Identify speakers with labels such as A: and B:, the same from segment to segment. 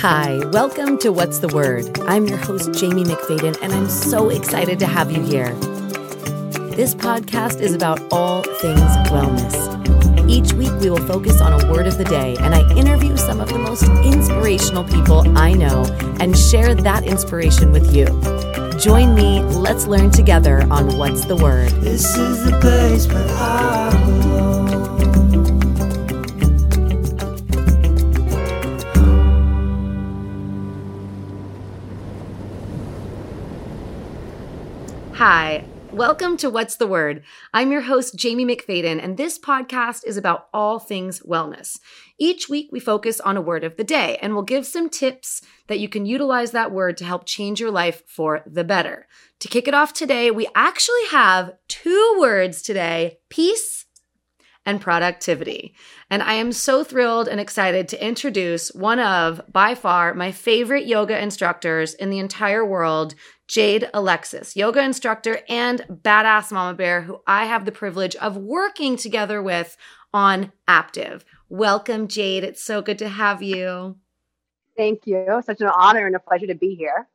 A: Hi, welcome to What's the Word? I'm your host, Jamie McFadden, and I'm so excited to have you here. This podcast is about all things wellness. Each week, we will focus on a word of the day, and I interview some of the most inspirational people I know and share that inspiration with you. Join me, let's learn together on What's the Word.
B: This is the place where I.
A: Hi, welcome to What's the Word? I'm your host, Jamie McFadden, and this podcast is about all things wellness. Each week, we focus on a word of the day, and we'll give some tips that you can utilize that word to help change your life for the better. To kick it off today, we actually have two words today peace and productivity. And I am so thrilled and excited to introduce one of, by far, my favorite yoga instructors in the entire world, Jade Alexis, yoga instructor and badass mama bear, who I have the privilege of working together with on Aaptiv. Welcome, Jade. It's so good to have you.
C: Thank you. Such an honor and a pleasure to be here.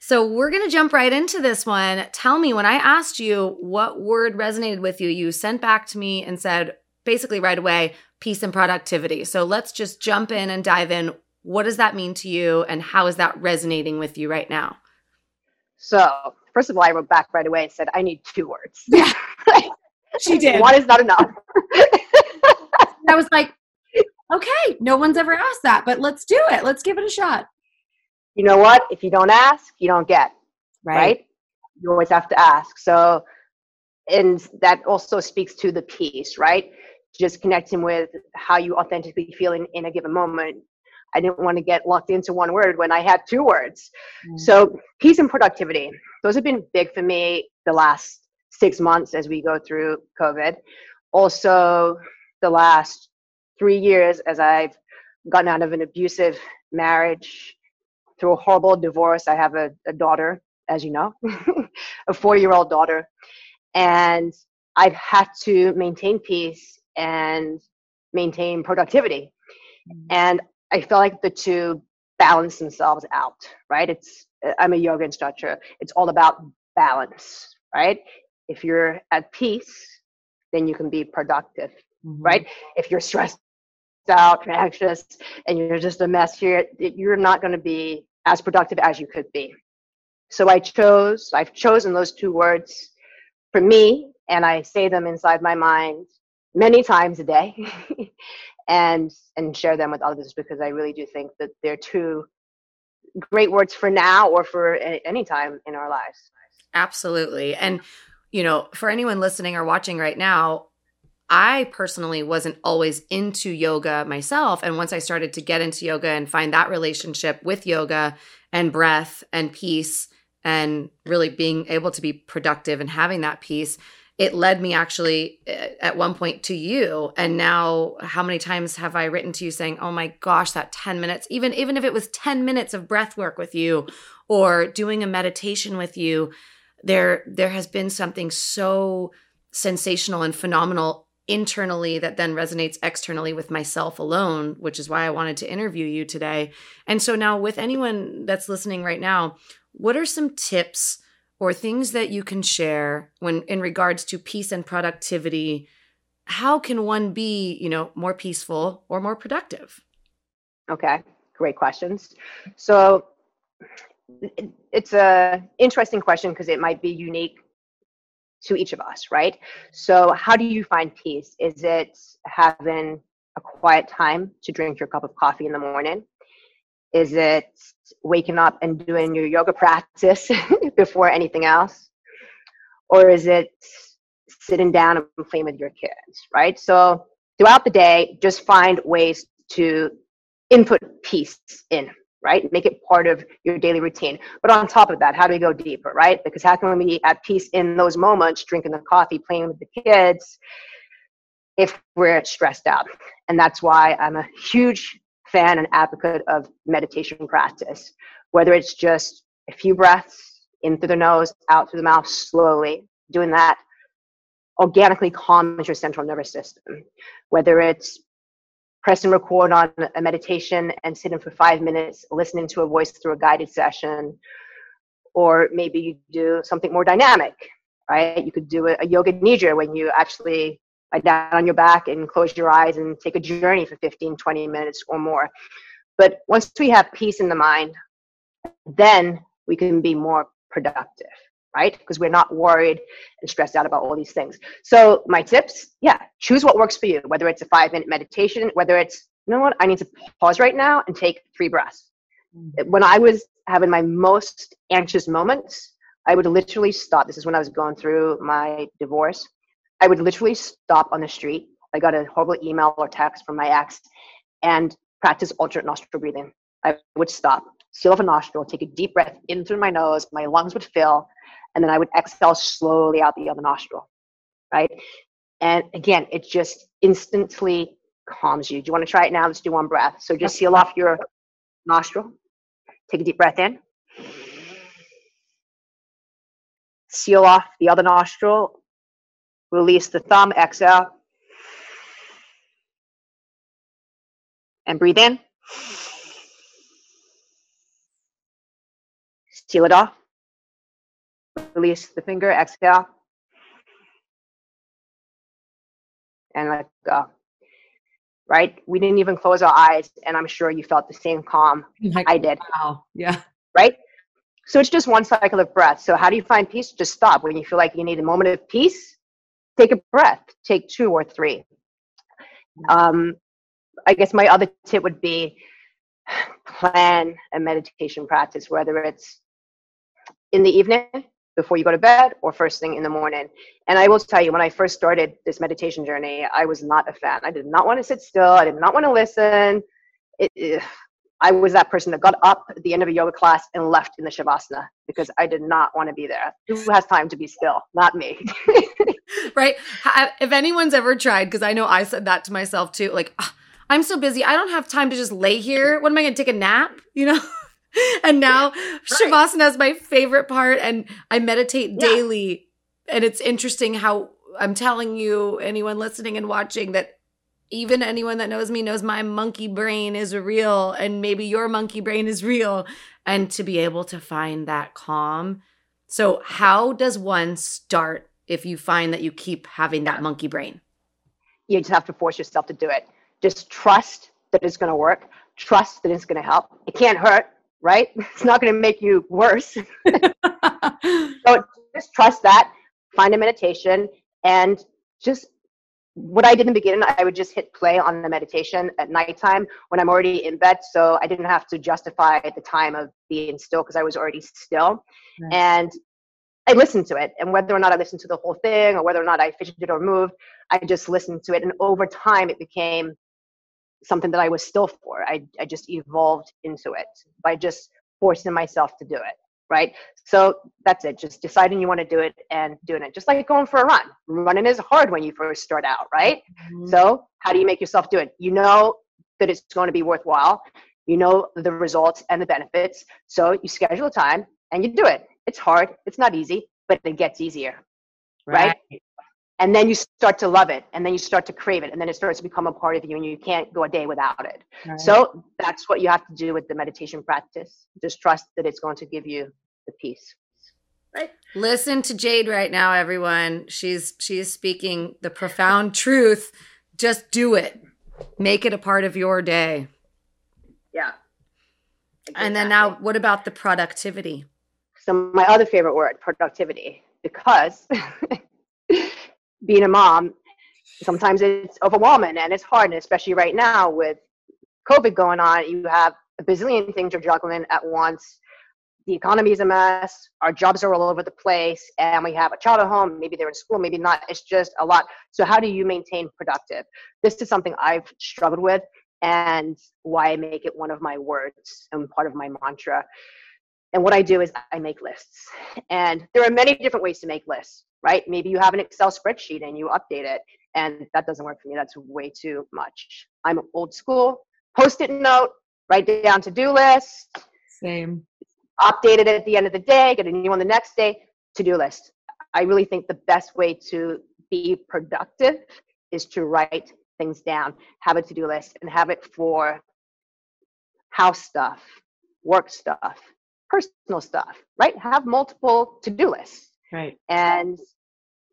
A: So, we're going to jump right into this one. Tell me, when I asked you what word resonated with you, you sent back to me and said basically right away, peace and productivity. So, let's just jump in and dive in. What does that mean to you, and how is that resonating with you right now?
C: So, first of all, I wrote back right away and said, I need two words.
A: Yeah. she did.
C: One is not enough.
A: I was like, okay, no one's ever asked that, but let's do it. Let's give it a shot.
C: You know what? If you don't ask, you don't get, right? You always have to ask. So, and that also speaks to the peace, right? Just connecting with how you authentically feel in, in a given moment. I didn't want to get locked into one word when I had two words.
A: Mm.
C: So, peace and productivity, those have been big for me the last six months as we go through COVID. Also, the last three years as I've gotten out of an abusive marriage through a horrible divorce. I have a, a daughter, as you know, a four year old daughter. And I've had to maintain peace and maintain productivity.
A: Mm.
C: And I feel like the two balance themselves out, right? It's I'm a yoga instructor. It's all about balance, right? If you're at peace, then you can be productive,
A: Mhm.
C: right? If you're stressed out, anxious, and you're just a mess here, you're not going to be as productive as you could be. So I chose, I've chosen those two words for me, and I say them inside my mind many times a day, and and share them with others because I really do think that they're two great words for now or for any time in our lives.
A: Absolutely. And, you know, for anyone listening or watching right now, I personally wasn't always into yoga myself. And once I started to get into yoga and find that relationship with yoga and breath and peace and really being able to be productive and having that peace, it led me actually eh, at one point to you. And now how many times have I written to you saying, "Oh my gosh, that 10 minutes, even even if it was 10 minutes of breath work with you or doing a meditation with you, there there has been something so sensational and phenomenal internally that then resonates externally with myself alone which is why I wanted to interview you today and so now with anyone that's listening right now what are some tips or things that you can share when in regards to peace and productivity how can one be you know more peaceful or more productive
C: Okay, great questions. So it's a interesting question because it might be unique to each of us, right? So how do you find peace? Is it having a quiet time to drink your cup of coffee in the morning? Is it waking up and doing your yoga practice before anything else? Or is it sitting down and playing with your kids, right? So throughout the day, just find ways to input peace in, right? Make it part of your daily routine. But on top of that, how do we go deeper, right? Because how can we be at peace in those moments, drinking the coffee, playing with the kids, if we're stressed out? And that's why I'm a huge fan and advocate of meditation practice, whether it's just a few breaths in through the nose, out through the mouth, slowly, doing that organically calms your central nervous system, whether it's press and record on a meditation and sit for five minutes listening to a voice through a guided session or maybe you do something more dynamic right? You could do a yoga nidra when you actually lie down on your back and close your eyes and take a journey for 15 20 minutes or more. But once we have peace in the mind then we can be more productive right? Because we're not worried and stressed out about all these things. So my tips yeah choose what works for you whether it's a five minute meditation whether it's you know what i need to pause right now and take three breaths.
A: Mm.
C: when i was having my most anxious moments i would literally stop. This is when i was going through my divorce i would literally stop on the street i got a horrible email or text from my ex and practice alternate nostril breathing i would stop seal off a nostril take a deep breath in through my nose my lungs would fill and then I would exhale slowly out the other nostril, right? And again, it just instantly calms you. Do you want to try it now? Let's do one breath. So just seal off your nostril. Take a deep breath in. Seal off the other nostril. Release the thumb, exhale. And breathe in. Seal it off release the finger, exhale, and let go. Right? We didn't even close our eyes, and I'm sure you felt the same calm
A: Like,
C: I did.
A: wow. Yeah.
C: Right? So it's just one cycle of breath. So how do you find peace? Just stop. When you feel like you need a moment of peace, take a breath. Take two or three. Um, I guess my other tip would be plan a meditation practice, whether it's in the evening before you go to bed or first thing in the morning. And I will tell you, when I first started this meditation journey, I was not a fan. I did not want to sit still. I did not want to listen. It, I was that person that got up at the end of a yoga class and left in the shavasana because I did not want to be there. Who has time to be still? Not me.
A: Right. If anyone's ever tried, because I know I said that to myself too, like, "Ah, I'm so busy. I don't have time to just lay here. When am I going to take a nap? You know? and now Shavasana is my favorite part, and I meditate
C: Yeah.
A: daily. And it's interesting how I'm telling you, anyone listening and watching, that even anyone that knows me knows my monkey brain is real, and maybe your monkey brain is real. And to be able to find that calm. So, how does one start if you find that you keep having that monkey brain?
C: you just have to force yourself to do it. Just trust that it's going to work. Trust that it's going to help. It can't hurt, right? It's not going to make you worse. So just trust that. Find a meditation and just what I did in the beginning, I would just hit play on the meditation at nighttime when I'm already in bed. So I didn't have to justify the time of being still because I was already still.
A: Nice.
C: And I listened to it. And whether or not I listened to the whole thing or whether or not I fidgeted or moved, I just listened to it. And over time, it became something that I was still for. I, I just evolved into it by just forcing myself to do it. Right. So that's it. Just deciding you want to do it and doing it. Just like going for a run. Running is hard when you first start out, right? Mm-hmm. So, how do you make yourself do it? You know that it's going to be worthwhile. You know the results and the benefits. So, you schedule a time and you do it. It's hard, it's not easy, but it gets easier, right? And then you start to love it, and then you start to crave it, and then it starts to become a part of you, and you can't go a day without it.
A: Right.
C: So, that's what you have to do with the meditation practice. Just trust that it's going to give you the peace. Right.
A: Listen to Jade right now, everyone. She's she is speaking the profound truth. Just do it. Make it a part of your day.
C: Yeah.
A: And then now, what about the productivity?
C: So my other favorite word, productivity, because being a mom, sometimes it's overwhelming and it's hard, and especially right now with COVID going on, you have a bazillion things you're juggling at once. The economy is a mess. Our jobs are all over the place, and we have a child at home. Maybe they're in school, maybe not. It's just a lot. So, how do you maintain productive? This is something I've struggled with, and why I make it one of my words and part of my mantra. And what I do is I make lists. And there are many different ways to make lists, right? Maybe you have an Excel spreadsheet and you update it. And that doesn't work for me. That's way too much. I'm old school. Post it note, write down to do list,
A: Same.
C: update it at the end of the day, get a new one the next day, to do list. I really think the best way to be productive is to write things down, have a to do list, and have it for house stuff, work stuff, personal stuff, right? Have multiple to do lists
D: Right.
C: and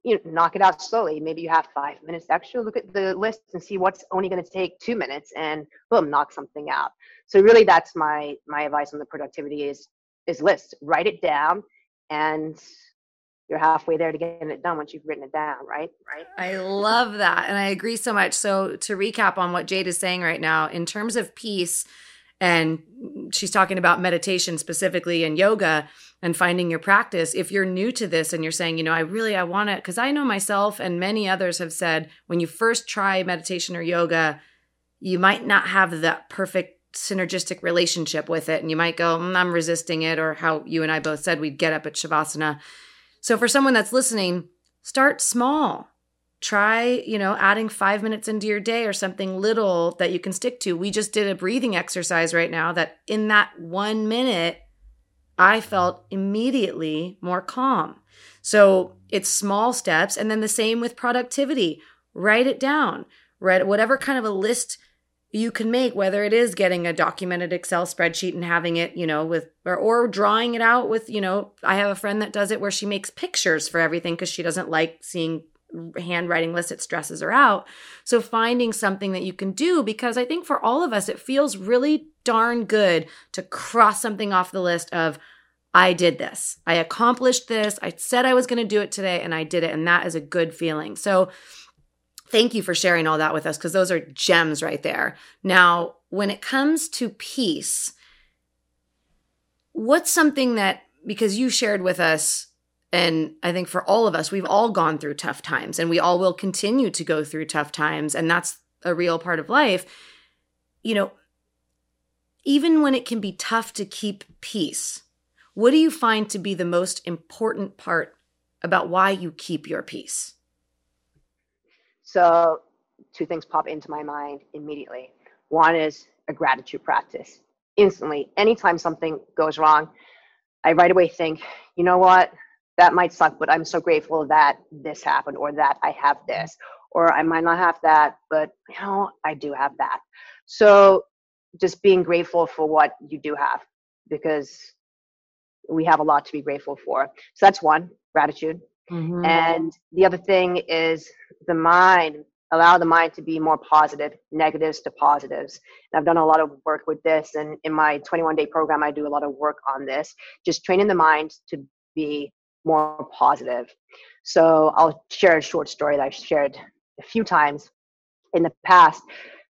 C: you know, knock it out slowly. Maybe you have five minutes extra. Look at the list and see what's only going to take two minutes, and boom, knock something out. So really, that's my my advice on the productivity is is list. Write it down, and you're halfway there to getting it done once you've written it down. Right. Right.
A: I love that. And I agree so much. So, to recap on what Jade is saying right now, in terms of peace, and she's talking about meditation specifically and yoga and finding your practice. If you're new to this and you're saying, you know, I really, I want to, because I know myself and many others have said when you first try meditation or yoga, you might not have that perfect synergistic relationship with it. And you might go, mm, I'm resisting it, or how you and I both said we'd get up at Shavasana. So, for someone that's listening, start small try you know adding five minutes into your day or something little that you can stick to. We just did a breathing exercise right now that in that one minute i felt immediately more calm. So it's small steps. And then the same with productivity. Write it down. Write whatever kind of a list you can make whether it is getting a documented excel spreadsheet and having it you know with or, or drawing it out with you know i have a friend that does it where she makes pictures for everything because she doesn't like seeing handwriting list, it stresses her out. So finding something that you can do because i think for all of us it feels really darn good to cross something off the list of i did this. I accomplished this. I said i was going to do it today and i did it and that is a good feeling. So thank you for sharing all that with us because those are gems right there. Now when it comes to peace what's something that because you shared with us and I think for all of us, we've all gone through tough times and we all will continue to go through tough times. And that's a real part of life. You know, even when it can be tough to keep peace, what do you find to be the most important part about why you keep your peace?
C: So, two things pop into my mind immediately. One is a gratitude practice. Instantly, anytime something goes wrong, I right away think, you know what? That might suck, but I'm so grateful that this happened or that I have this, or I might not have that, but you know, I do have that. So, just being grateful for what you do have because we have a lot to be grateful for. So, that's one gratitude.
D: Mhm.
C: And the other thing is the mind, allow the mind to be more positive, negatives to positives. And I've done a lot of work with this. And in my 21 day program, I do a lot of work on this, just training the mind to be more positive. So I'll share a short story that I've shared a few times in the past.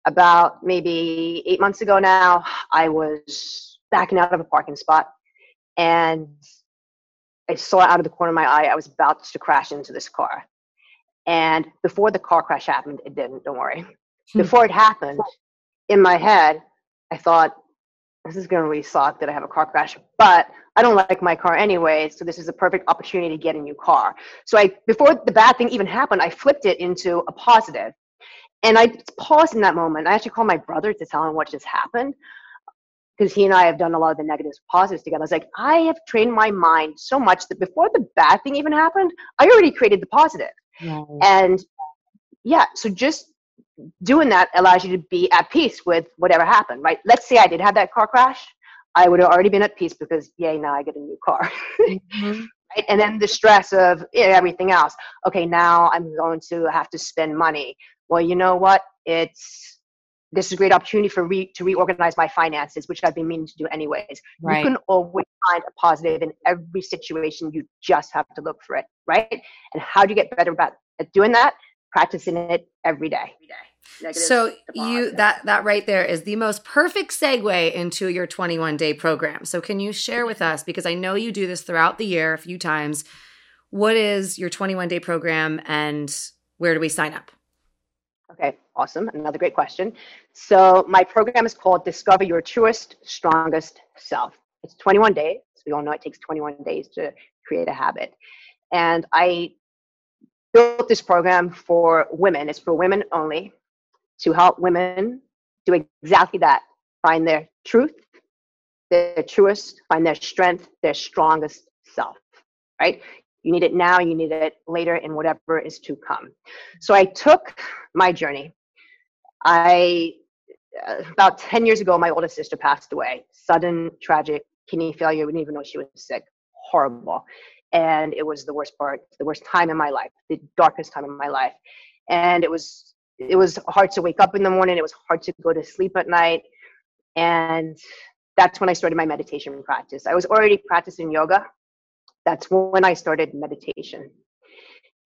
C: About maybe eight months ago now, I was backing out of a parking spot and I saw out of the corner of my eye I was about to crash into this car. And before the car crash happened, it didn't, don't worry.
D: Hmm.
C: Before it happened, in my head, I thought, this is going to really suck that I have a car crash, but I don't like my car anyway, so this is a perfect opportunity to get a new car. So I, before the bad thing even happened, I flipped it into a positive. And I paused in that moment. I actually called my brother to tell him what just happened because he and I have done a lot of the negatives, positives together. I was like, I have trained my mind so much that before the bad thing even happened, I already created the positive. And yeah, so just doing that allows you to be at peace with whatever happened, right? Let's say I did have that car crash. I would have already been at peace because, yay, now I get a new car.
D: Mhm.
C: right? And then the stress of yeah, everything else. Okay, now I'm going to have to spend money. Well, you know what? It's this is a great opportunity for re, to reorganize my finances, which I've been meaning to do anyways.
D: Right.
C: You can always find a positive in every situation. You just have to look for it, right? And how do you get better about at doing that? Practicing it every day. Every day. Negatives
A: So you that that right there is the most perfect segue into your 21 day program. So can you share with us because I know you do this throughout the year a few times. What is your 21 day program and where do we sign up?
C: Okay, awesome. Another great question. So, my program is called Discover Your Truest, Strongest Self. It's 21 days. We all know it takes 21 days to create a habit. And I built this program for women. It's for women only to help women do exactly that find their truth, their truest, find their strength, their strongest self, right? You need it now, you need it later, and whatever is to come. So I took my journey I uh, about 10 years ago, my oldest sister passed away. Sudden, tragic kidney failure. We didn't even know she was sick. Horrible. And it was the worst part, the worst time in my life, the darkest time in my life. And it was it was hard to wake up in the morning. It was hard to go to sleep at night. And that's when I started my meditation practice. I was already practicing yoga. That's when I started meditation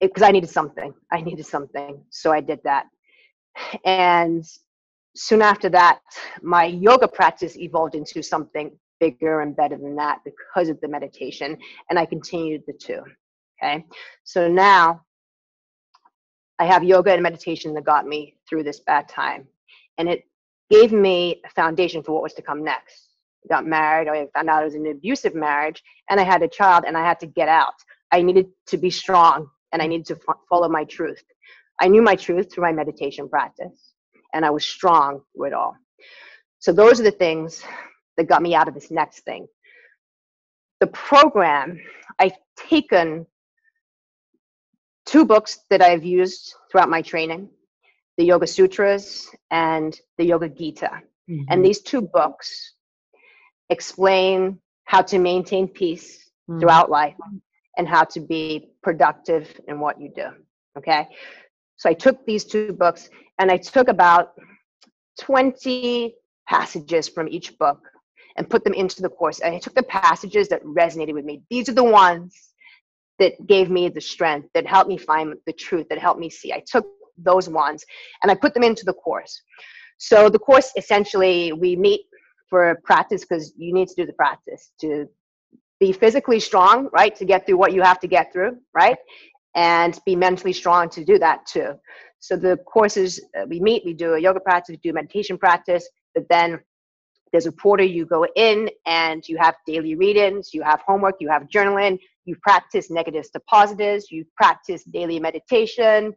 C: because I needed something. I needed something. So I did that. And soon after that, my yoga practice evolved into something bigger and better than that because of the meditation. And I continued the two. Okay. So now I have yoga and meditation that got me through this bad time. And it gave me a foundation for what was to come next. I got married, I found out it was an abusive marriage, and I had a child, and I had to get out. I needed to be strong, and I needed to f- follow my truth. I knew my truth through my meditation practice, and I was strong through it all. So, those are the things that got me out of this next thing. The program, I've taken two books that I've used throughout my training the Yoga Sutras and the Yoga Gita. Mm-hmm. And these two books explain how to maintain peace mm-hmm. throughout life and how to be productive in what you do. Okay. So I took these two books and I took about 20 passages from each book and put them into the course. And I took the passages that resonated with me. These are the ones that gave me the strength, that helped me find the truth, that helped me see. I took those ones and I put them into the course. So the course essentially we meet for practice because you need to do the practice to be physically strong, right? To get through what you have to get through, right? And be mentally strong to do that too. So the courses uh, we meet, we do a yoga practice, we do meditation practice, but then there's a portal you go in and you have daily readings, you have homework, you have journaling, you practice negatives to positives, you practice daily meditation.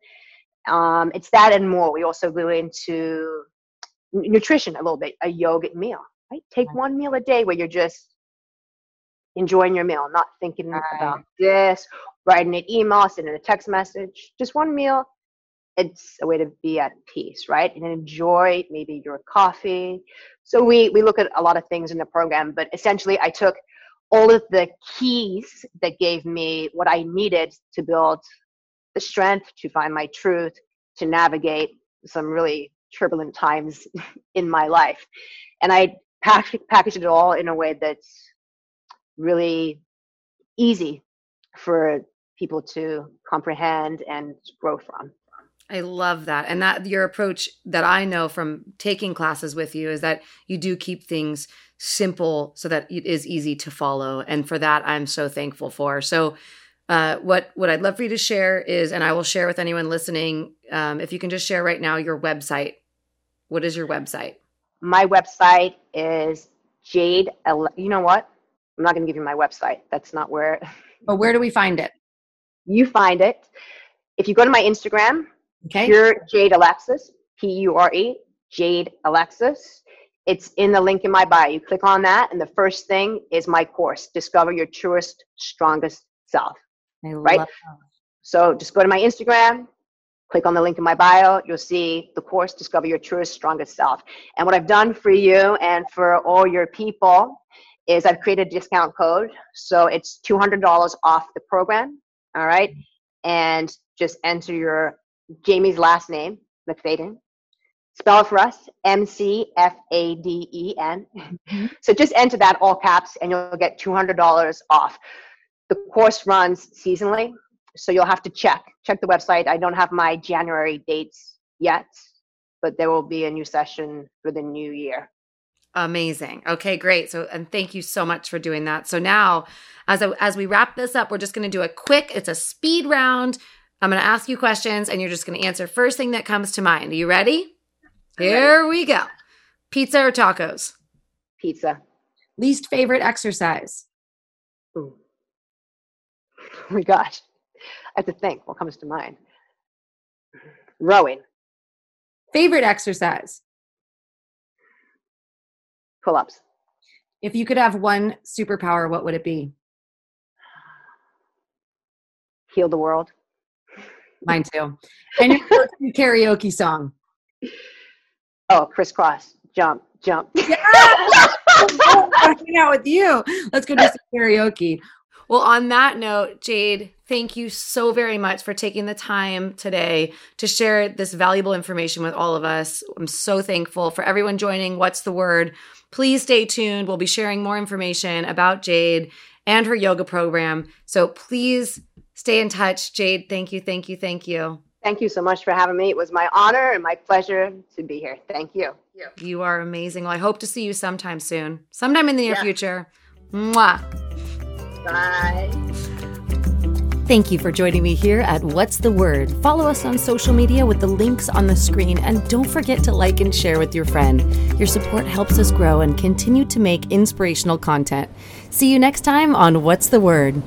C: Um, it's that and more. We also go into nutrition a little bit, a yogic meal, right? Take one meal a day where you're just enjoying your meal, not thinking right. about this, writing an email, sending a text message. Just one meal. It's a way to be at peace, right? And enjoy maybe your coffee. So we we look at a lot of things in the program, but essentially I took all of the keys that gave me what I needed to build the strength to find my truth, to navigate some really turbulent times in my life. And I pack- packaged it all in a way that's really easy for people to comprehend and grow from.
A: I love that. And that your approach that I know from taking classes with you is that you do keep things simple so that it is easy to follow. And for that, I'm so thankful for. So, uh, what what I'd love for you to share is, and I will share with anyone listening, um, if you can just share right now your website. What is your website?
C: My website is Jade. You know what? I'm not going to give you my website. That's not where.
A: But where do we find it?
C: You find it if you go to my Instagram. Okay. Pure Jade Alexis. P U R E Jade Alexis. It's in the link in my bio. You click on that, and the first thing is my course, Discover Your Truest, Strongest Self. right? That. So just go to my Instagram, click on the link in my bio. You'll see the course, Discover Your Truest, Strongest Self. And what I've done for you and for all your people is I've created a discount code. So it's $200 off the program. All right. Mm-hmm. And just enter your Jamie's last name, McFadden, Spell it for us, M C F A D E N. Mm-hmm. So just enter that all caps and you'll get $200 off. The course runs seasonally, so you'll have to check. Check the website. I don't have my January dates yet, but there will be a new session for the new year.
A: Amazing. Okay, great. So, and thank you so much for doing that. So now, as a, as we wrap this up, we're just going to do a quick. It's a speed round. I'm going to ask you questions, and you're just going to answer first thing that comes to mind. Are you ready? Here we go. Pizza or tacos?
C: Pizza.
A: Least favorite exercise?
C: Ooh. Oh my gosh. I have to think what comes to mind. Rowing.
A: Favorite exercise?
C: Pull ups.
A: If you could have one superpower, what would it be?
C: Heal the world.
A: Mine too. And your karaoke song?
C: Oh, Kris Kross, jump, jump. Yeah.
A: hang out with you. Let's go do some karaoke. Well, on that note, Jade, thank you so very much for taking the time today to share this valuable information with all of us. I'm so thankful for everyone joining. What's the word? Please stay tuned. We'll be sharing more information about Jade and her yoga program. So please stay in touch. Jade, thank you, thank you, thank you.
C: Thank you so much for having me. It was my honor and my pleasure to be here. Thank you.
A: You are amazing. Well, I hope to see you sometime soon, sometime in the near
C: Yeah.
A: future. Mwah.
C: Bye.
A: Thank you for joining me here at What's the Word. Follow us on social media with the links on the screen and don't forget to like and share with your friend. Your support helps us grow and continue to make inspirational content. See you next time on What's the Word.